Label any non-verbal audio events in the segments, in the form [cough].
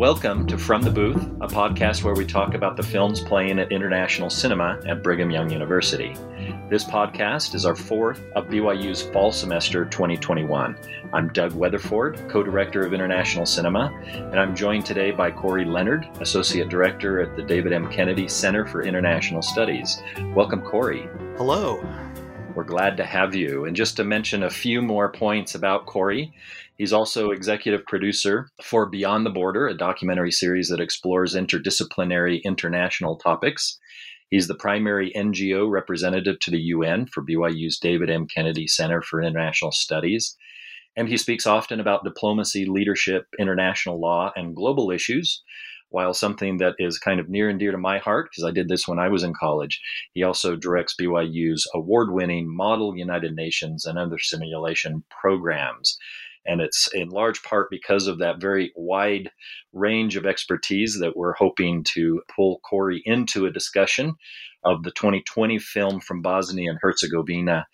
Welcome to From the Booth, a podcast where we talk about the films playing at international cinema at Brigham Young University. This podcast is our fourth of BYU's fall semester 2021. I'm Doug Weatherford, co director of international cinema, and I'm joined today by Corey Leonard, associate director at the David M. Kennedy Center for International Studies. Welcome, Corey. Hello. We're glad to have you. And just to mention a few more points about Corey, He's also executive producer for Beyond the Border, a documentary series that explores interdisciplinary international topics. He's the primary NGO representative to the UN for BYU's David M. Kennedy Center for International Studies. And he speaks often about diplomacy, leadership, international law, and global issues. While something that is kind of near and dear to my heart, because I did this when I was in college, he also directs BYU's award winning Model United Nations and other simulation programs. And it's in large part because of that very wide range of expertise that we're hoping to pull Corey into a discussion of the 2020 film from Bosnia and Herzegovina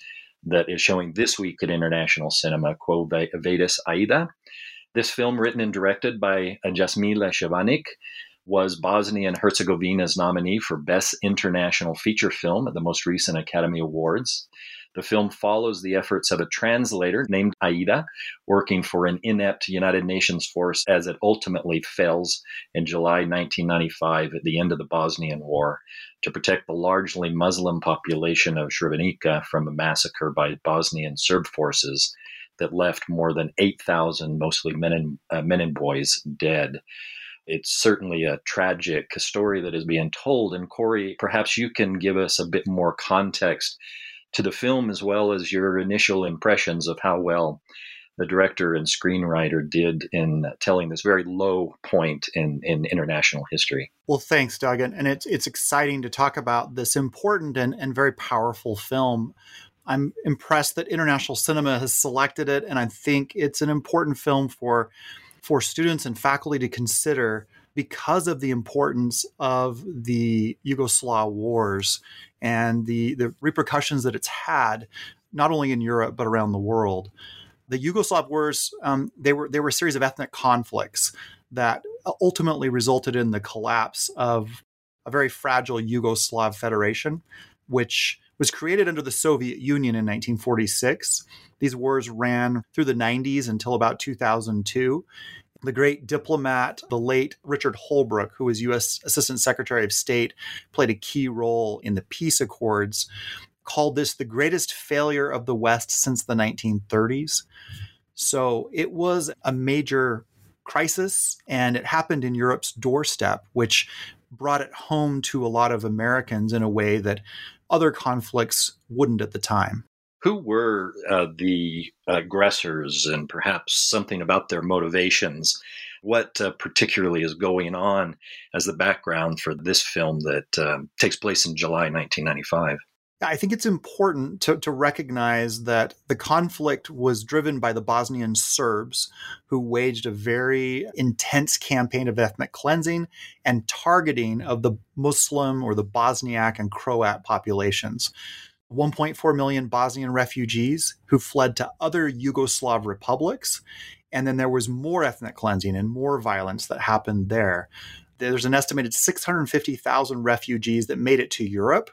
that is showing this week at International Cinema, Quo Vadis Aida. This film, written and directed by Jasmila Žbanić, was Bosnia and Herzegovina's nominee for Best International Feature Film at the most recent Academy Awards. The film follows the efforts of a translator named Aida, working for an inept United Nations force as it ultimately fails in July 1995 at the end of the Bosnian War to protect the largely Muslim population of Srebrenica from a massacre by Bosnian Serb forces that left more than 8,000, mostly men and, uh, men and boys, dead it's certainly a tragic story that is being told. And Corey, perhaps you can give us a bit more context to the film as well as your initial impressions of how well the director and screenwriter did in telling this very low point in, in international history. Well, thanks, Doug. And it's, it's exciting to talk about this important and, and very powerful film. I'm impressed that International Cinema has selected it, and I think it's an important film for, for students and faculty to consider because of the importance of the Yugoslav wars and the, the repercussions that it's had, not only in Europe, but around the world. The Yugoslav wars, um, they, were, they were a series of ethnic conflicts that ultimately resulted in the collapse of a very fragile Yugoslav federation, which was created under the Soviet Union in 1946. These wars ran through the 90s until about 2002 the great diplomat, the late Richard Holbrooke, who was U.S. Assistant Secretary of State, played a key role in the peace accords, called this the greatest failure of the West since the 1930s. So it was a major crisis, and it happened in Europe's doorstep, which brought it home to a lot of Americans in a way that other conflicts wouldn't at the time who were uh, the aggressors and perhaps something about their motivations? What uh, particularly is going on as the background for this film that um, takes place in July 1995? I think it's important to, to recognize that the conflict was driven by the Bosnian Serbs, who waged a very intense campaign of ethnic cleansing and targeting of the Muslim or the Bosniak and Croat populations. 1.4 million Bosnian refugees who fled to other Yugoslav republics. And then there was more ethnic cleansing and more violence that happened there. There's an estimated 650,000 refugees that made it to Europe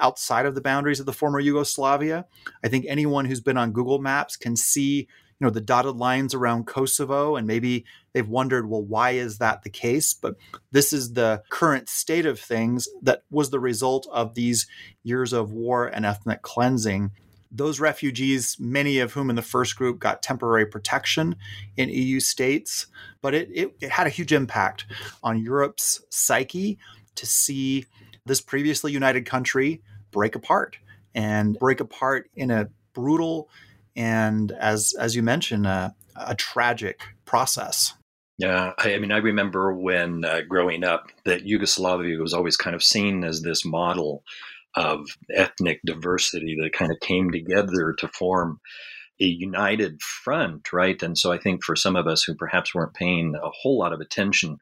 outside of the boundaries of the former Yugoslavia. I think anyone who's been on Google Maps can see you know the dotted lines around Kosovo and maybe they've wondered well why is that the case? But this is the current state of things that was the result of these years of war and ethnic cleansing. Those refugees, many of whom in the first group got temporary protection in EU states, but it, it, it, had a huge impact on Europe's psyche to see this previously united country break apart and break apart in a brutal and as as you mentioned, uh, a tragic process. Yeah, I, I, mean, I remember when uh, growing up that Yugoslavia was always kind of seen as this model of ethnic diversity that kind of came together to form a united front, right? And so I think for some of us who perhaps weren't paying a whole lot of attention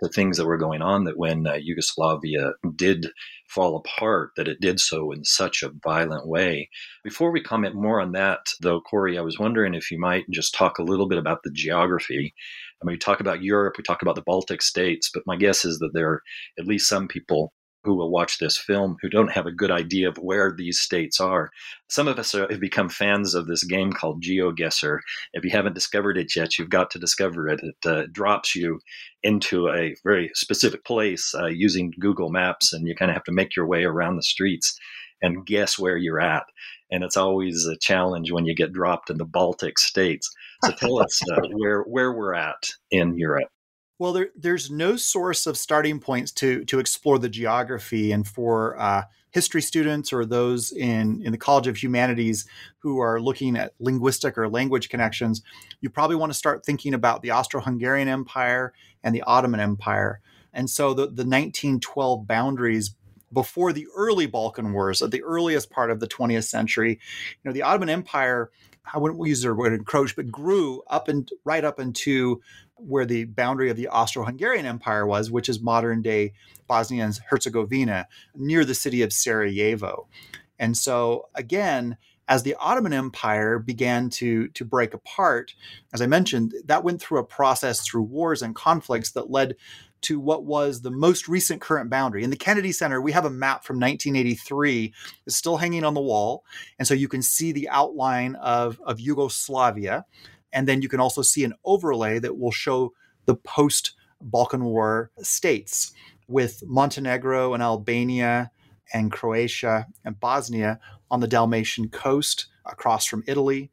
the things that were going on that when uh, Yugoslavia did fall apart, that it did so in such a violent way. Before we comment more on that, though, Corey, I was wondering if you might just talk a little bit about the geography. I mean, we talk about Europe, we talk about the Baltic states, but my guess is that there are at least some people who will watch this film who don't have a good idea of where these states are. Some of us are, have become fans of this game called GeoGuessr. If you haven't discovered it yet, you've got to discover it. It uh, drops you into a very specific place uh, using Google Maps, and you kind of have to make your way around the streets and guess where you're at. And it's always a challenge when you get dropped in the Baltic states. So tell us uh, [laughs] where where we're at in Europe. Well, there, there's no source of starting points to to explore the geography, and for uh, history students or those in in the College of Humanities who are looking at linguistic or language connections, you probably want to start thinking about the Austro-Hungarian Empire and the Ottoman Empire. And so the, the 1912 boundaries before the early Balkan Wars, at the earliest part of the 20th century, you know, the Ottoman Empire I wouldn't use the word encroach, but grew up and right up into where the boundary of the Austro-Hungarian Empire was, which is modern day Bosnia and Herzegovina, near the city of Sarajevo. And so again, as the Ottoman Empire began to, to break apart, as I mentioned, that went through a process through wars and conflicts that led to what was the most recent current boundary. In the Kennedy Center, we have a map from 1983 that's still hanging on the wall. And so you can see the outline of, of Yugoslavia. And then you can also see an overlay that will show the post Balkan War states with Montenegro and Albania and Croatia and Bosnia on the Dalmatian coast across from Italy.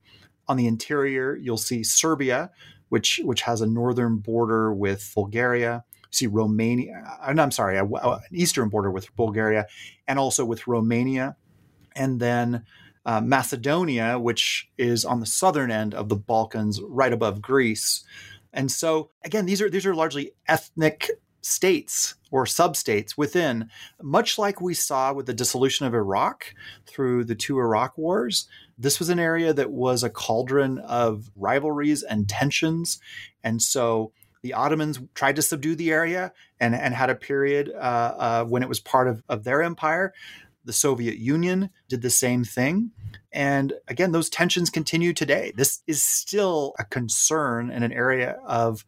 On the interior, you'll see Serbia, which, which has a northern border with Bulgaria see Romania. Uh, I'm sorry, an eastern border with Bulgaria, and also with Romania, and then uh, Macedonia, which is on the southern end of the Balkans, right above Greece. And so, again, these are these are largely ethnic states or substates within, much like we saw with the dissolution of Iraq through the two Iraq wars. This was an area that was a cauldron of rivalries and tensions. And so the Ottomans tried to subdue the area and, and had a period uh, uh, when it was part of, of their empire. The Soviet Union did the same thing. And again, those tensions continue today. This is still a concern and an area of,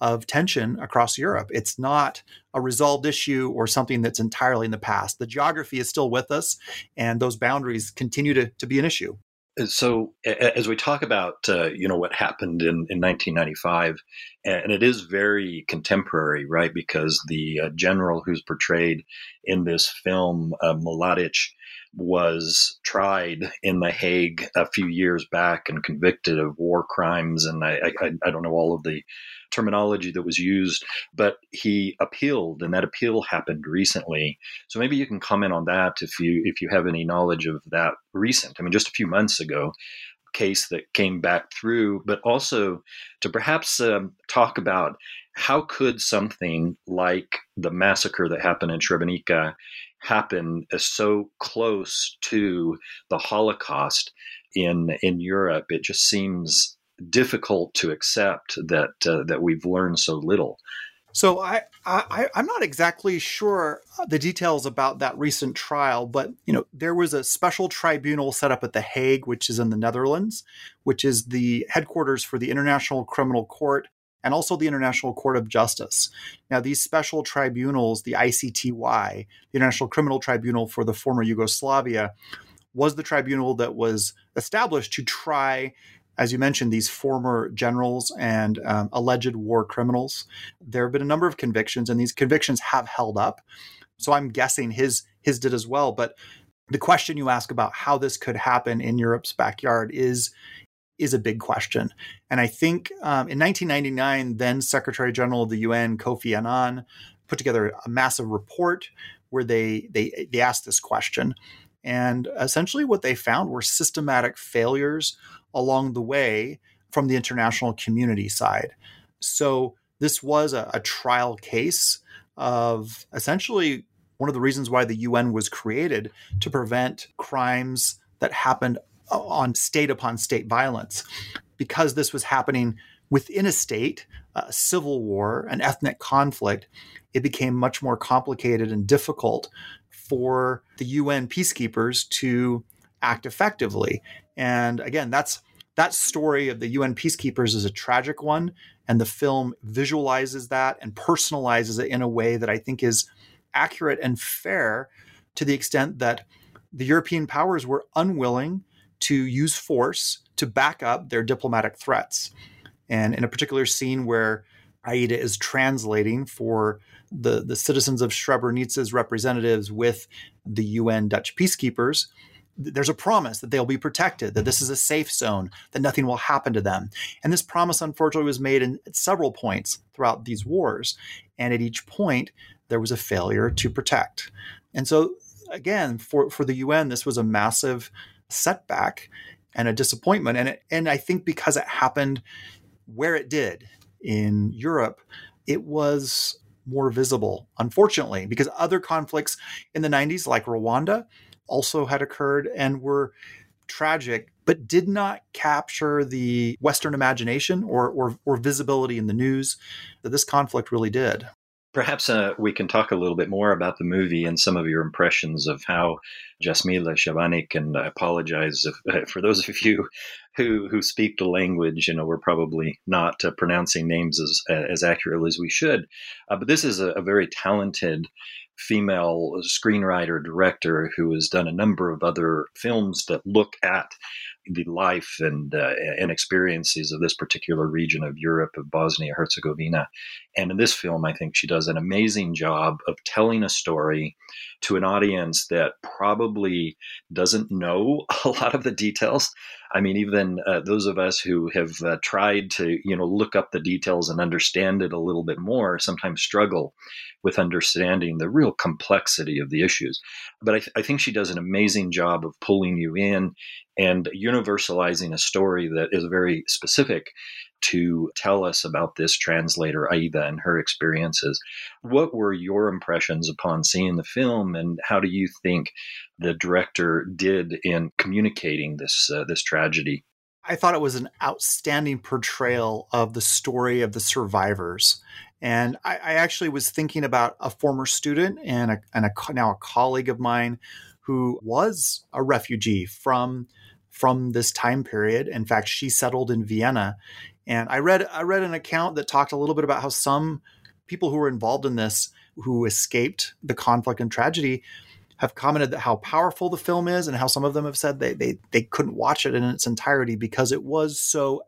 of tension across Europe. It's not a resolved issue or something that's entirely in the past. The geography is still with us, and those boundaries continue to, to be an issue. So, as we talk about, uh, you know, what happened in, in 1995, and it is very contemporary, right? Because the uh, general who's portrayed in this film, uh, Mladic, was tried in The Hague a few years back and convicted of war crimes. And I, I, I don't know all of the terminology that was used, but he appealed, and that appeal happened recently. So maybe you can comment on that if you if you have any knowledge of that recent. I mean, just a few months ago case that came back through, but also to perhaps um, talk about how could something like the massacre that happened in Srebrenica happen so close to the Holocaust in in Europe? It just seems difficult to accept that uh, that we've learned so little. So I, I I'm not exactly sure the details about that recent trial, but you know there was a special tribunal set up at the Hague, which is in the Netherlands, which is the headquarters for the International Criminal Court and also the International Court of Justice. Now these special tribunals, the ICTY, the International Criminal Tribunal for the former Yugoslavia, was the tribunal that was established to try as you mentioned, these former generals and um, alleged war criminals. There have been a number of convictions, and these convictions have held up. So I'm guessing his his did as well. But the question you ask about how this could happen in Europe's backyard is is a big question. And I think um, in 1999, then Secretary General of the UN Kofi Annan put together a massive report where they they they asked this question. And essentially, what they found were systematic failures along the way from the international community side. So this was a, a trial case of essentially one of the reasons why the UN was created to prevent crimes that happened on state upon state violence. because this was happening within a state, a civil war, an ethnic conflict, it became much more complicated and difficult for the UN peacekeepers to act effectively. And again, that's that story of the UN peacekeepers is a tragic one, and the film visualizes that and personalizes it in a way that I think is accurate and fair to the extent that the European powers were unwilling to use force to back up their diplomatic threats. And in a particular scene where Aida is translating for the, the citizens of Srebrenica's representatives with the UN Dutch peacekeepers, there's a promise that they'll be protected, that this is a safe zone, that nothing will happen to them. And this promise, unfortunately, was made in several points throughout these wars. And at each point, there was a failure to protect. And so, again, for, for the UN, this was a massive setback and a disappointment. And, it, and I think because it happened where it did in Europe, it was more visible, unfortunately, because other conflicts in the 90s, like Rwanda, also had occurred and were tragic, but did not capture the Western imagination or, or, or visibility in the news that this conflict really did. Perhaps uh, we can talk a little bit more about the movie and some of your impressions of how Jasmila Shabanik, and I apologize if, [laughs] for those of you who, who speak the language, you know, we're probably not uh, pronouncing names as, as accurately as we should. Uh, but this is a, a very talented female screenwriter director who has done a number of other films that look at the life and uh, and experiences of this particular region of Europe of Bosnia Herzegovina. And in this film, I think she does an amazing job of telling a story to an audience that probably doesn't know [laughs] a lot of the details. I mean, even uh, those of us who have uh, tried to, you know, look up the details and understand it a little bit more sometimes struggle with understanding the real complexity of the issues. But I, th- I think she does an amazing job of pulling you in and universalizing a story that is very specific to tell us about this translator, Aida, and her experiences. What were your impressions upon seeing the film, and how do you think the director did in communicating this uh, this tragedy? I thought it was an outstanding portrayal of the story of the survivors. And I, I actually was thinking about a former student and, a, and a, now a colleague of mine who was a refugee from from this time period. In fact, she settled in Vienna and I read I read an account that talked a little bit about how some people who were involved in this, who escaped the conflict and tragedy, have commented that how powerful the film is, and how some of them have said they they they couldn't watch it in its entirety because it was so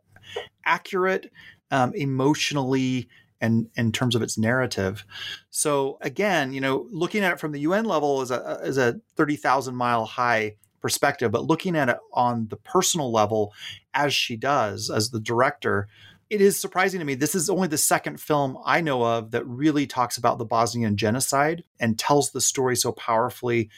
accurate, um, emotionally, and in terms of its narrative. So again, you know, looking at it from the UN level is a is a thirty thousand mile high perspective, but looking at it on the personal level, as she does as the director, it is surprising to me. This is only the second film I know of that really talks about the Bosnian genocide and tells the story so powerfully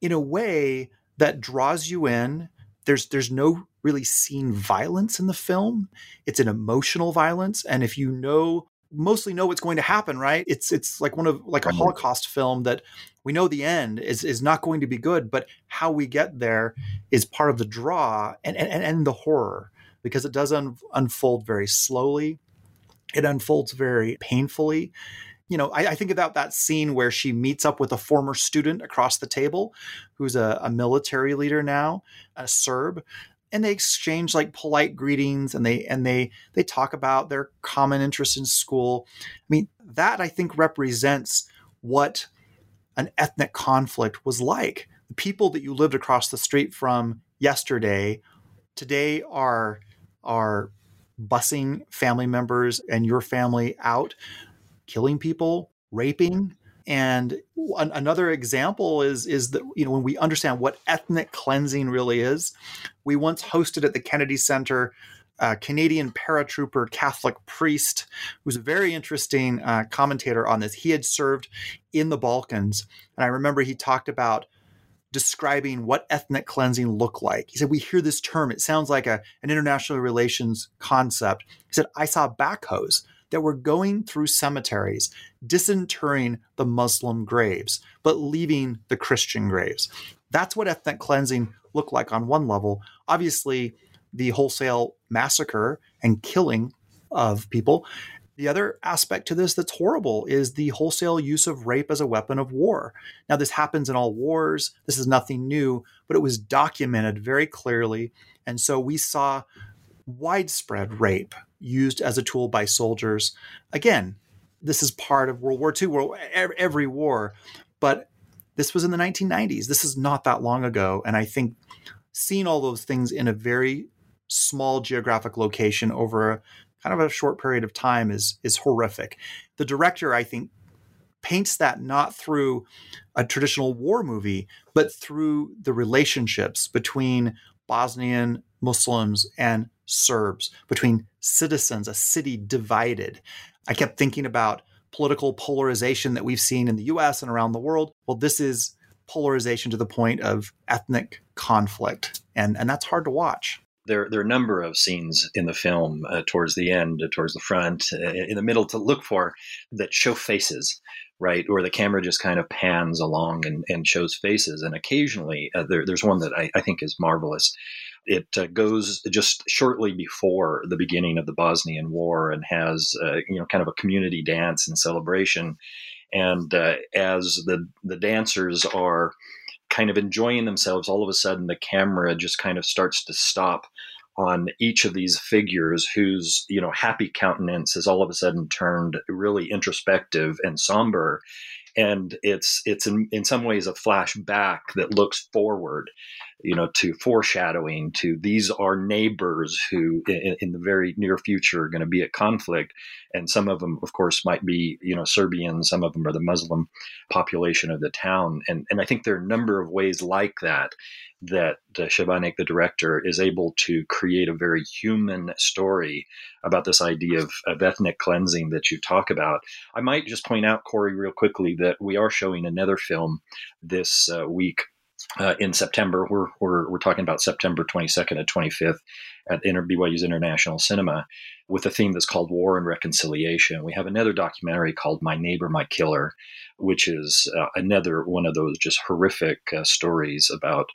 in a way that draws you in. There's there's no really seen violence in the film. It's an emotional violence, and if you know mostly know what's going to happen, right? It's it's like one of like a Holocaust film that we know the end is is not going to be good, but how we get there is part of the draw and and, and the horror because it does un, unfold very slowly. It unfolds very painfully. You know, I, I, think about that scene where she meets up with a former student across the table who's a, a military leader now, a Serb, and they exchange like polite greetings and they and they they talk about their common interests in school. I mean that i think represents what an ethnic conflict was like. The people that you lived across the street from yesterday today are are busing family members and your family out killing people raping and another example is is that you know when we understand what ethnic cleansing really is, we once hosted at the Kennedy Center a Canadian paratrooper Catholic priest who's a very interesting uh, commentator on this. He had served in the Balkans, and I remember he talked about describing what ethnic cleansing looked like. He said, We hear this term, it sounds like a, an international relations concept. He said, I saw backhoes that were going through cemeteries, disinterring the Muslim graves, but leaving the Christian graves. That's what ethnic cleansing looked like on one level. Obviously, the wholesale massacre and killing of people. The other aspect to this that's horrible is the wholesale use of rape as a weapon of war. Now, this happens in all wars. This is nothing new, but it was documented very clearly. And so we saw widespread rape used as a tool by soldiers. Again, this is part of World War II, World, every war, but this was in the 1990s. This is not that long ago. And I think seeing all those things in a very small geographic location over a kind of a short period of time is is horrific. The director, I think, paints that not through a traditional war movie, but through the relationships between Bosnian Muslims and Serbs, between citizens, a city divided. I kept thinking about political polarization that we've seen in the US and around the world. Well, this is polarization to the point of ethnic conflict, and, and that's hard to watch there, there are a number of scenes in the film uh, towards the end, uh, towards the front, uh, in the middle to look for that show faces, right? Or the camera just kind of pans along and, and shows faces. And occasionally, uh, there, there's one that I, I, think is marvelous. It uh, goes just shortly before the beginning of the Bosnian War and has, uh, you know, kind of a community dance and celebration. And as the the dancers are kind of enjoying themselves, all of a sudden the camera just kind of starts to stop on each of these figures whose you know happy countenance is all of a sudden turned really introspective and somber and it's it's in, in some ways a flashback that looks forward you know to foreshadowing to these are neighbors who in, in the very near future are going to be at conflict. And some of them of course might be you know serbian some of them are the muslim population of the town. And and i think there are a number of ways like that that uh, Žbanić, the director, is able to create a very human story about this idea of, of, ethnic cleansing that you talk about. I might just point out, Corey, real quickly, that we are showing another film this uh, week. Uh, in September, we're, we're, we're talking about September 22nd and 25th at Inter- BYU's International Cinema with a theme that's called War and Reconciliation. We have another documentary called My Neighbor, My Killer, which is uh, another one of those just horrific uh, stories about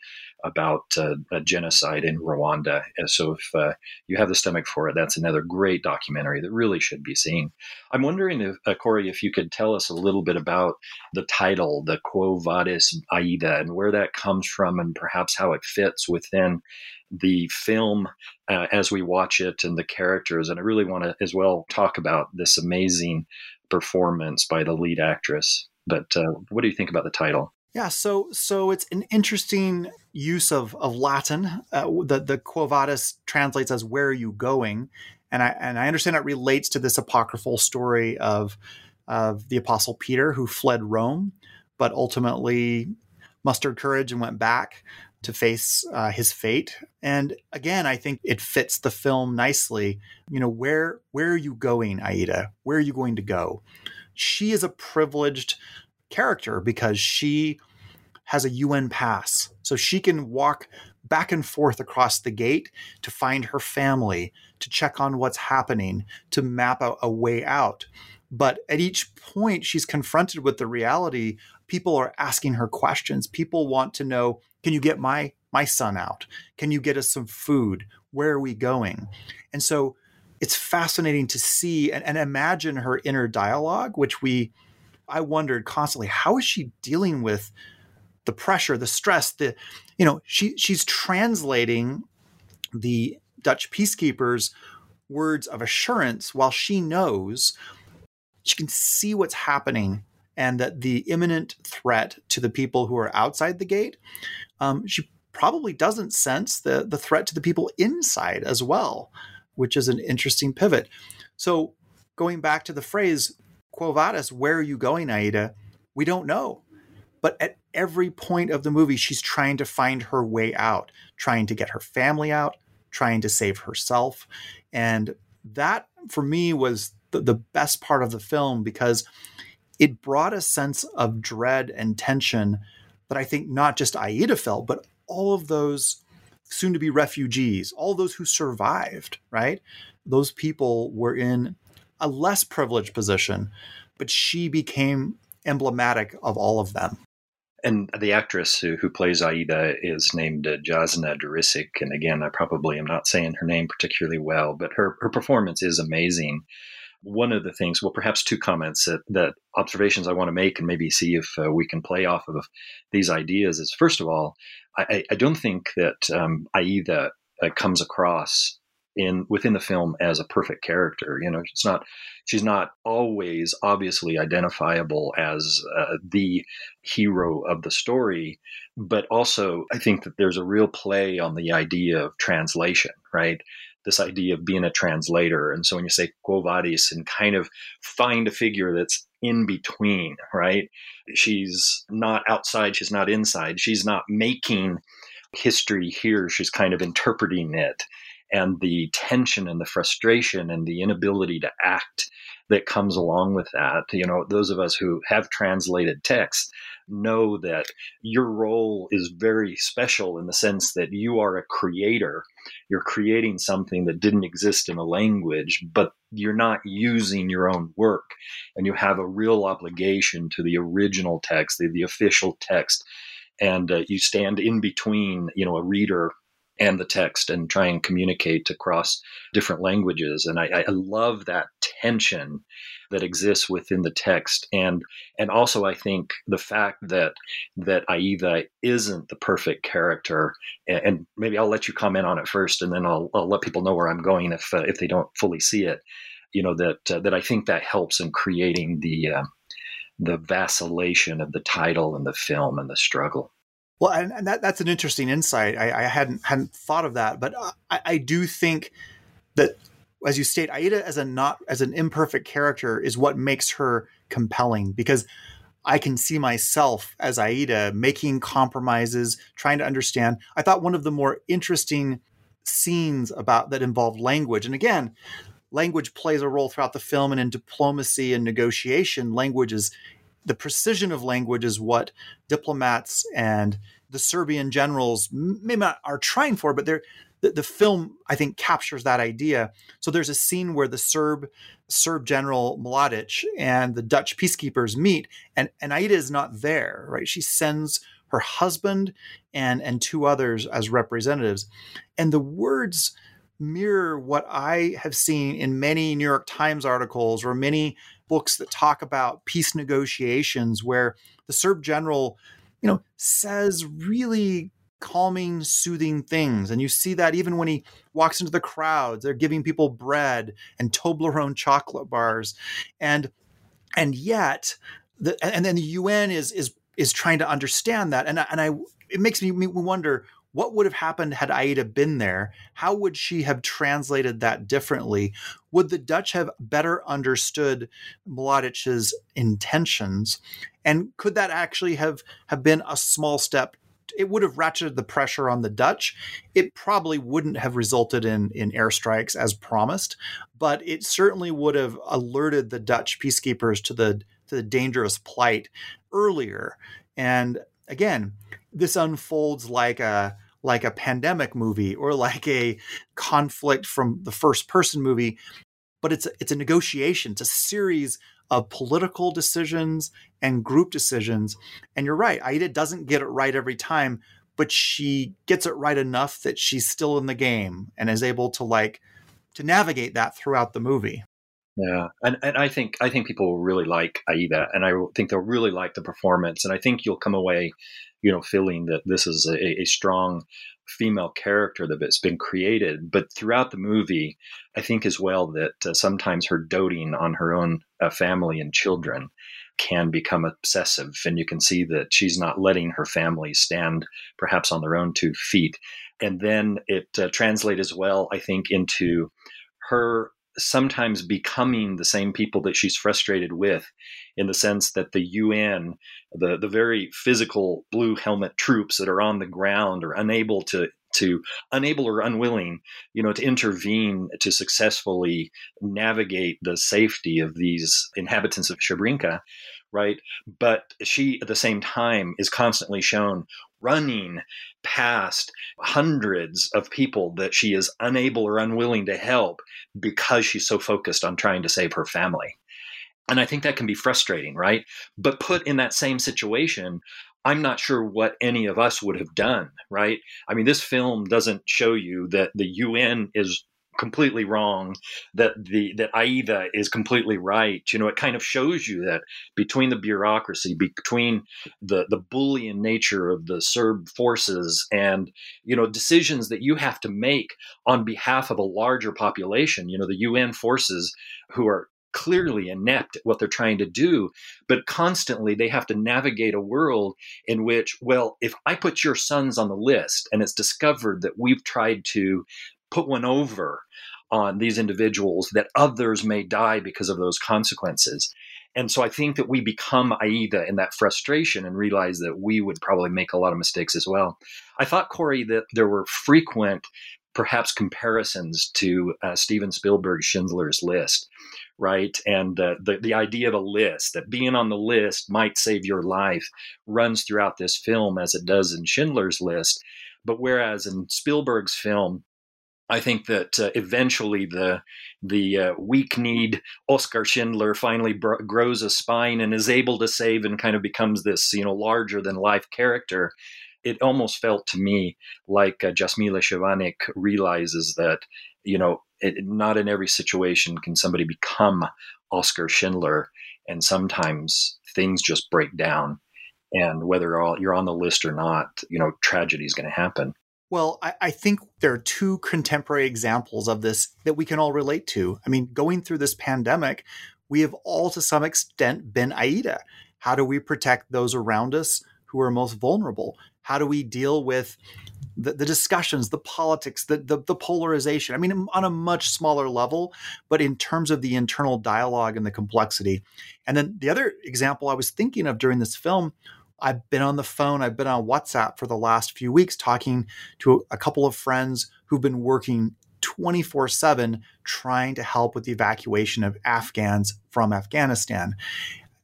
about uh, a genocide in Rwanda. And so if uh, you have the stomach for it, that's another great documentary that really should be seen. I'm wondering, if, uh, Corey, if you could tell us a little bit about the title, the Quo Vadis Aida, and where that comes from, and perhaps how it fits within the film uh, as we watch it and the characters. And I really want to as well talk about this amazing performance by the lead actress. But uh, what do you think about the title? Yeah, so so it's an interesting use of of Latin. Uh, the the Quo Vadis translates as "Where are you going?" and I and I understand it relates to this apocryphal story of of the Apostle Peter who fled Rome, but ultimately mustered courage and went back to face uh, his fate. And again, I think it fits the film nicely. You know, where where are you going, Aida? Where are you going to go? She is a privileged character because she has a UN pass. So she can walk back and forth across the gate to find her family, to check on what's happening, to map out a way out. But at each point, she's confronted with the reality people are asking her questions. People want to know can you get my, my son out? Can you get us some food? Where are we going? And so it's fascinating to see and, and imagine her inner dialogue, which we I wondered constantly, how is she dealing with the pressure, the stress, the you know, she she's translating the Dutch peacekeepers' words of assurance while she knows she can see what's happening and that the imminent threat to the people who are outside the gate, um, she probably doesn't sense the the threat to the people inside as well, which is an interesting pivot. So going back to the phrase Quo Vadis, where are you going, Aida? We don't know. But at every point of the movie, she's trying to find her way out, trying to get her family out, trying to save herself. And that, for me, was the, the best part of the film because it brought a sense of dread and tension that I think not just Aida felt, but all of those soon to be refugees, all those who survived, right? Those people were in a less privileged position, but she became emblematic of all of them. And the actress who, who plays Aida is named uh, Jasna Duricic. And again, I probably am not saying her name particularly well, but her, her performance is amazing. One of the things, well, perhaps two comments that, that observations I want to make and maybe see if uh, we can play off of these ideas is first of all, I, I don't think that um, Aida uh, comes across in within the film as a perfect character. You know, it's not she's not always obviously identifiable as uh, the hero of the story, but also I think that there's a real play on the idea of translation, right? This idea of being a translator, and so when you say quo vadis and kind of find a figure that's in between, right? She's not outside, she's not inside, she's not making history here, she's kind of interpreting it and the tension and the frustration and the inability to act that comes along with that. You know, those of us who have translated text know that your role is very special in the sense that you are a creator. You're creating something that didn't exist in a language, but you're not using your own work. And you have a real obligation to the original text, the, the official text. And uh, you stand in between, you know, a reader and the text and try and communicate across different languages. And I, I, love that tension that exists within the text. And and also I think the fact that that Aida isn't the perfect character, and, and maybe I'll let you comment on it first, and then I'll, I'll let people know where I'm going if uh, if they don't fully see it. You know that uh, that I think that helps in creating the uh, the vacillation of the title and the film and the struggle. Well, and, and that, that's an interesting insight. I, I, hadn't hadn't thought of that, but uh, I, I, do think that, as you state, Aida as a not as an imperfect character is what makes her compelling because I can see myself as Aida making compromises, trying to understand. I thought one of the more interesting scenes about that involved language, and again, language plays a role throughout the film, and in diplomacy and negotiation, language is the precision of language is what diplomats and the Serbian generals maybe not are trying for, but they're the, the, film I think captures that idea. So there's a scene where the Serb Serb general Mladic and the Dutch peacekeepers meet, and and Aida is not there. Right, she sends her husband and and two others as representatives, and the words mirror what I have seen in many New York Times articles or many books that talk about peace negotiations where the Serb general, you know, says really calming, soothing things. And you see that even when he walks into the crowds, they're giving people bread and Toblerone chocolate bars. And and yet the and then the UN is is is trying to understand that. And and I it makes me wonder what would have happened had Aida been there? How would she have translated that differently? Would the Dutch have better understood Mladic's intentions? And could that actually have, have been a small step it would have ratcheted the pressure on the Dutch. It probably wouldn't have resulted in in airstrikes as promised, but it certainly would have alerted the Dutch peacekeepers to the to the dangerous plight earlier. And again, this unfolds like a like a pandemic movie or like a conflict from the first person movie but it's a, it's a negotiation it's a series of political decisions and group decisions. And you're right aida doesn't get it right every time but she gets it right enough that she's still in the game and is able to like to navigate that throughout the movie yeah, and and I think I think people will really like Aida, and I think they'll really like the performance, and I think you'll come away, you know, feeling that this is a, a strong female character that's been created. But throughout the movie, I think as well that uh, sometimes her doting on her own uh, family and children can become obsessive, and you can see that she's not letting her family stand perhaps on their own two feet, and then it uh, translates as well, I think, into her sometimes becoming the same people that she's frustrated with in the sense that the UN, the, the very physical blue helmet troops that are on the ground are unable to to unable or unwilling, you know, to intervene to successfully navigate the safety of these inhabitants of Srebrenica, right? But she, at the same time, is constantly shown running past hundreds of people that she is unable or unwilling to help because she's so focused on trying to save her family. And I think that can be frustrating, right? But put in that same situation, I'm not sure what any of us would have done, right? I mean, this film doesn't show you that the UN is completely wrong that the that aida is completely right you know it kind of shows you that between the bureaucracy between the the bullying nature of the serb forces and you know decisions that you have to make on behalf of a larger population you know the un forces who are clearly inept at what they're trying to do, but constantly they have to navigate a world in which, well, if I put your sons on the list and it's discovered that we've tried to put one over on these individuals that others may die because of those consequences. And so I think that we become Aida in that frustration and realize that we would probably make a lot of mistakes as well. I thought, Corey, that there were frequent, perhaps, comparisons to uh, Steven Spielberg's Schindler's List, right? And uh, the, the idea of a list, that being on the list might save your life, runs throughout this film as it does in Schindler's List. But whereas in Spielberg's film, I think that uh, eventually the the uh, weak-kneed Oskar Schindler finally br- grows a spine and is able to save and kind of becomes this you know larger than life character. It almost felt to me like uh, Jasmila Žbanić realizes that you know it, not in every situation can somebody become Oskar Schindler, and sometimes things just break down. And whether you're on the list or not, you know, tragedy is going to happen. Well, I, I, think there are two contemporary examples of this that we can all relate to. I mean, going through this pandemic, we have all to some extent been Aida. How do we protect those around us who are most vulnerable? How do we deal with the, the discussions, the politics, the, the, the polarization? I mean, on a much smaller level, but in terms of the internal dialogue and the complexity. And then the other example I was thinking of during this film I've been on the phone, I've been on WhatsApp for the last few weeks talking to a couple of friends who've been working 24 7 trying to help with the evacuation of Afghans from Afghanistan.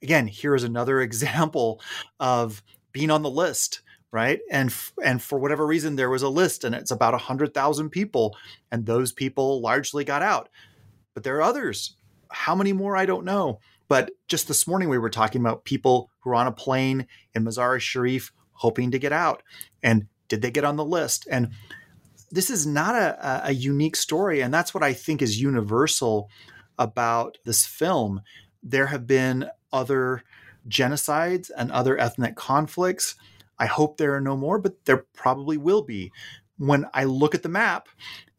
Again, here's another [laughs] example of being on the list right? And and for whatever reason there was a list and it's about 100,000 people and those people largely got out. But there are others. How many more? I don't know. But just this morning, we were talking about people who are on a plane in Mazar Sharif hoping to get out. And did they get on the list? And this is not a, a unique story. And that's what I think is universal about this film. There have been other genocides and other ethnic conflicts. I hope there are no more, but there probably will be. When I look at the map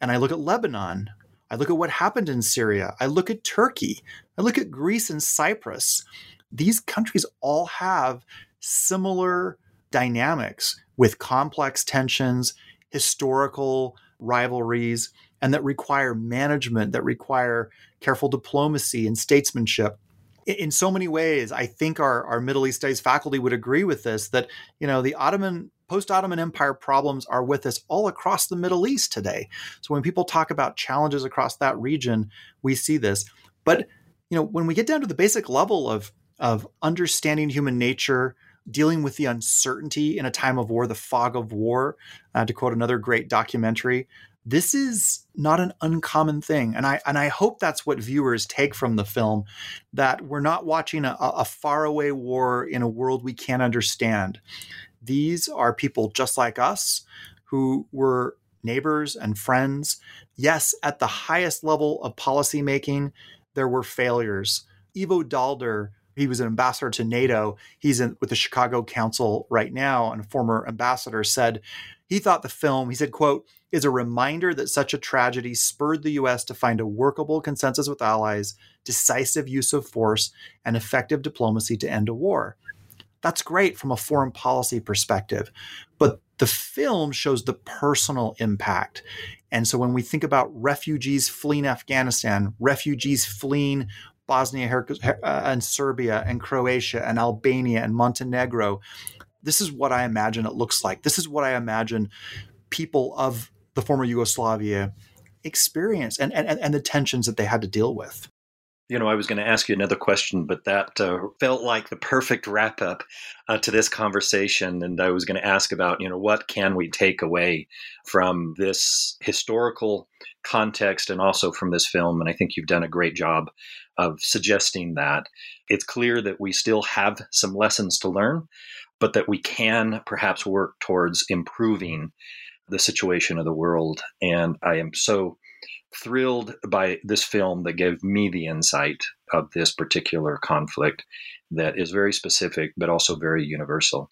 and I look at Lebanon, I look at what happened in Syria. I look at Turkey. I look at Greece and Cyprus. These countries all have similar dynamics with complex tensions, historical rivalries, and that require management, that require careful diplomacy and statesmanship. In so many ways, I think our, our Middle East studies faculty would agree with this that, you know, the Ottoman post Ottoman Empire problems are with us all across the Middle East today. So when people talk about challenges across that region, we see this. But you know, when we get down to the basic level of of understanding human nature, dealing with the uncertainty in a time of war, the fog of war, uh, to quote another great documentary, this is not an uncommon thing and i and i hope that's what viewers take from the film that we're not watching a, a faraway war in a world we can't understand these are people just like us who were neighbors and friends. Yes, at the highest level of policymaking, there were failures. Ivo Daalder, he was an ambassador to NATO. He's in, with the Chicago Council right now, and a former ambassador said he thought the film, he said, quote, is a reminder that such a tragedy spurred the US to find a workable consensus with allies, decisive use of force, and effective diplomacy to end a war. That's great from a foreign policy perspective. But the film shows the personal impact. And so when we think about refugees fleeing Afghanistan, refugees fleeing Bosnia uh, and Serbia and Croatia and Albania and Montenegro, this is what I imagine it looks like. This is what I imagine people of the former Yugoslavia experience and, and, and the tensions that they had to deal with. You know, I was going to ask you another question, but that uh, felt like the perfect wrap up uh, to this conversation. And I was going to ask about, you know, what can we take away from this historical context and also from this film? And I think you've done a great job of suggesting that. It's clear that we still have some lessons to learn but that we can perhaps work towards improving the situation of the world. And I am so thrilled by this film that gave me the insight of this particular conflict that is very specific but also very universal.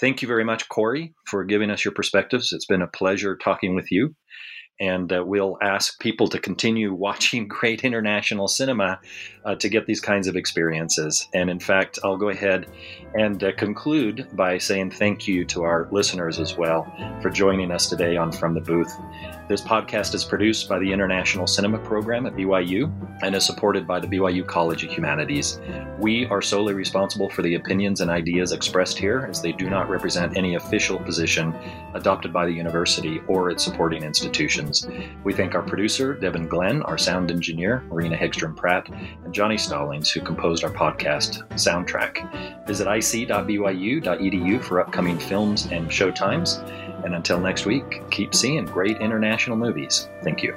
Thank you very much, Corey, for giving us your perspectives. It's been a pleasure talking with you and uh, we'll ask people to continue [laughs] watching great international cinema uh, to get these kinds of experiences. And in fact, I'll go ahead and uh, conclude by saying thank you to our listeners as well for joining us today on From the Booth. This podcast is produced by the International Cinema Program at BYU and is supported by the BYU College of Humanities. We are solely responsible for the opinions and ideas expressed here, as they do not represent any official position adopted by the university or its supporting institutions. We thank our producer, Devin Glenn, our sound engineer, Marina Hegstrom Pratt, and Johnny Stallings, who composed our podcast soundtrack. Visit ic.byu.edu for upcoming films and showtimes. And until next week, keep seeing great international movies. Thank you.